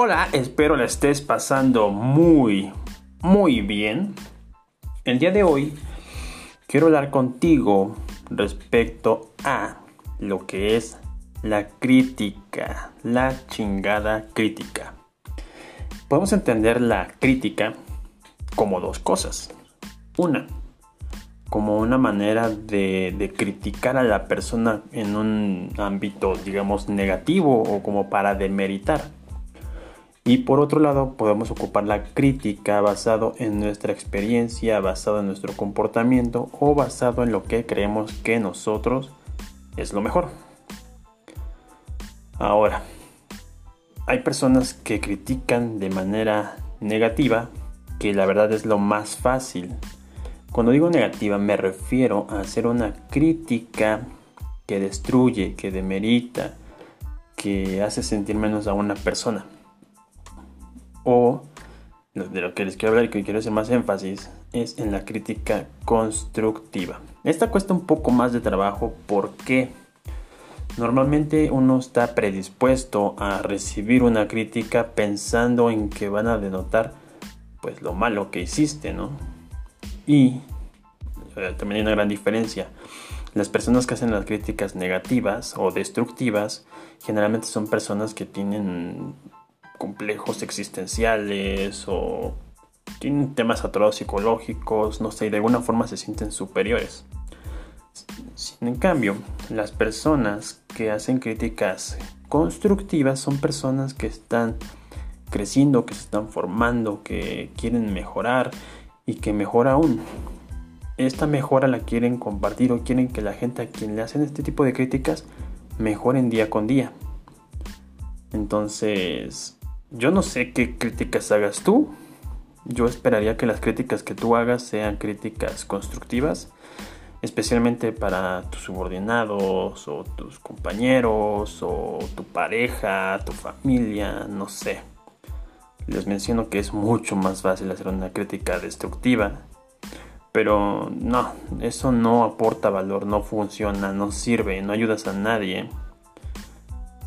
Hola, espero la estés pasando muy, muy bien. El día de hoy quiero hablar contigo respecto a lo que es la crítica, la chingada crítica. Podemos entender la crítica como dos cosas. Una, como una manera de, de, criticar a la persona en un ámbito, digamos, negativo o como para demeritar. Y por otro lado, podemos ocupar la crítica basado en nuestra experiencia, basado en nuestro comportamiento o basado en lo que creemos que nosotros es lo mejor. Ahora, hay personas que critican de manera negativa, que la verdad es lo más fácil. Cuando digo negativa me refiero a hacer una crítica que destruye, que demerita, que hace sentir menos a una persona o de lo que les quiero hablar y que quiero hacer más énfasis es en la crítica constructiva. Esta cuesta un poco más de trabajo porque normalmente uno está predispuesto a recibir una crítica pensando en que van a denotar pues lo malo que hiciste, ¿no? Y eh, también hay una gran diferencia. Las personas que hacen las críticas negativas o destructivas generalmente son personas que tienen complejos existenciales o tienen temas atorados psicológicos, no sé, y de alguna forma se sienten superiores. En cambio, las personas que hacen críticas constructivas son personas que están creciendo, que se están formando, que quieren mejorar y que mejor aún. Esta mejora la quieren compartir o quieren que la gente a quien le hacen este tipo de críticas mejoren día con día. Entonces, yo no sé qué críticas hagas tú. Yo esperaría que las críticas que tú hagas sean críticas constructivas, especialmente para tus subordinados o tus compañeros o tu pareja, tu familia, no sé. Les menciono que es mucho más fácil hacer una crítica destructiva, pero no, eso no aporta valor, no funciona, no sirve, no ayudas a nadie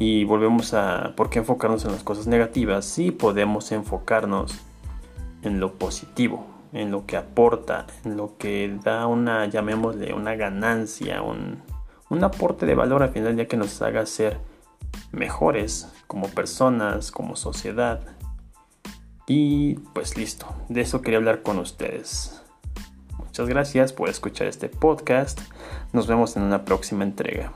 y volvemos a por qué enfocarnos en las cosas negativas si podemos enfocarnos en lo positivo, en lo que aporta, en lo que da una, llamémosle, una ganancia, un, un aporte de valor al final día que nos haga ser mejores como personas, como sociedad. Y pues listo, de eso quería hablar con ustedes. Muchas gracias por escuchar este podcast. Nos vemos en una próxima entrega.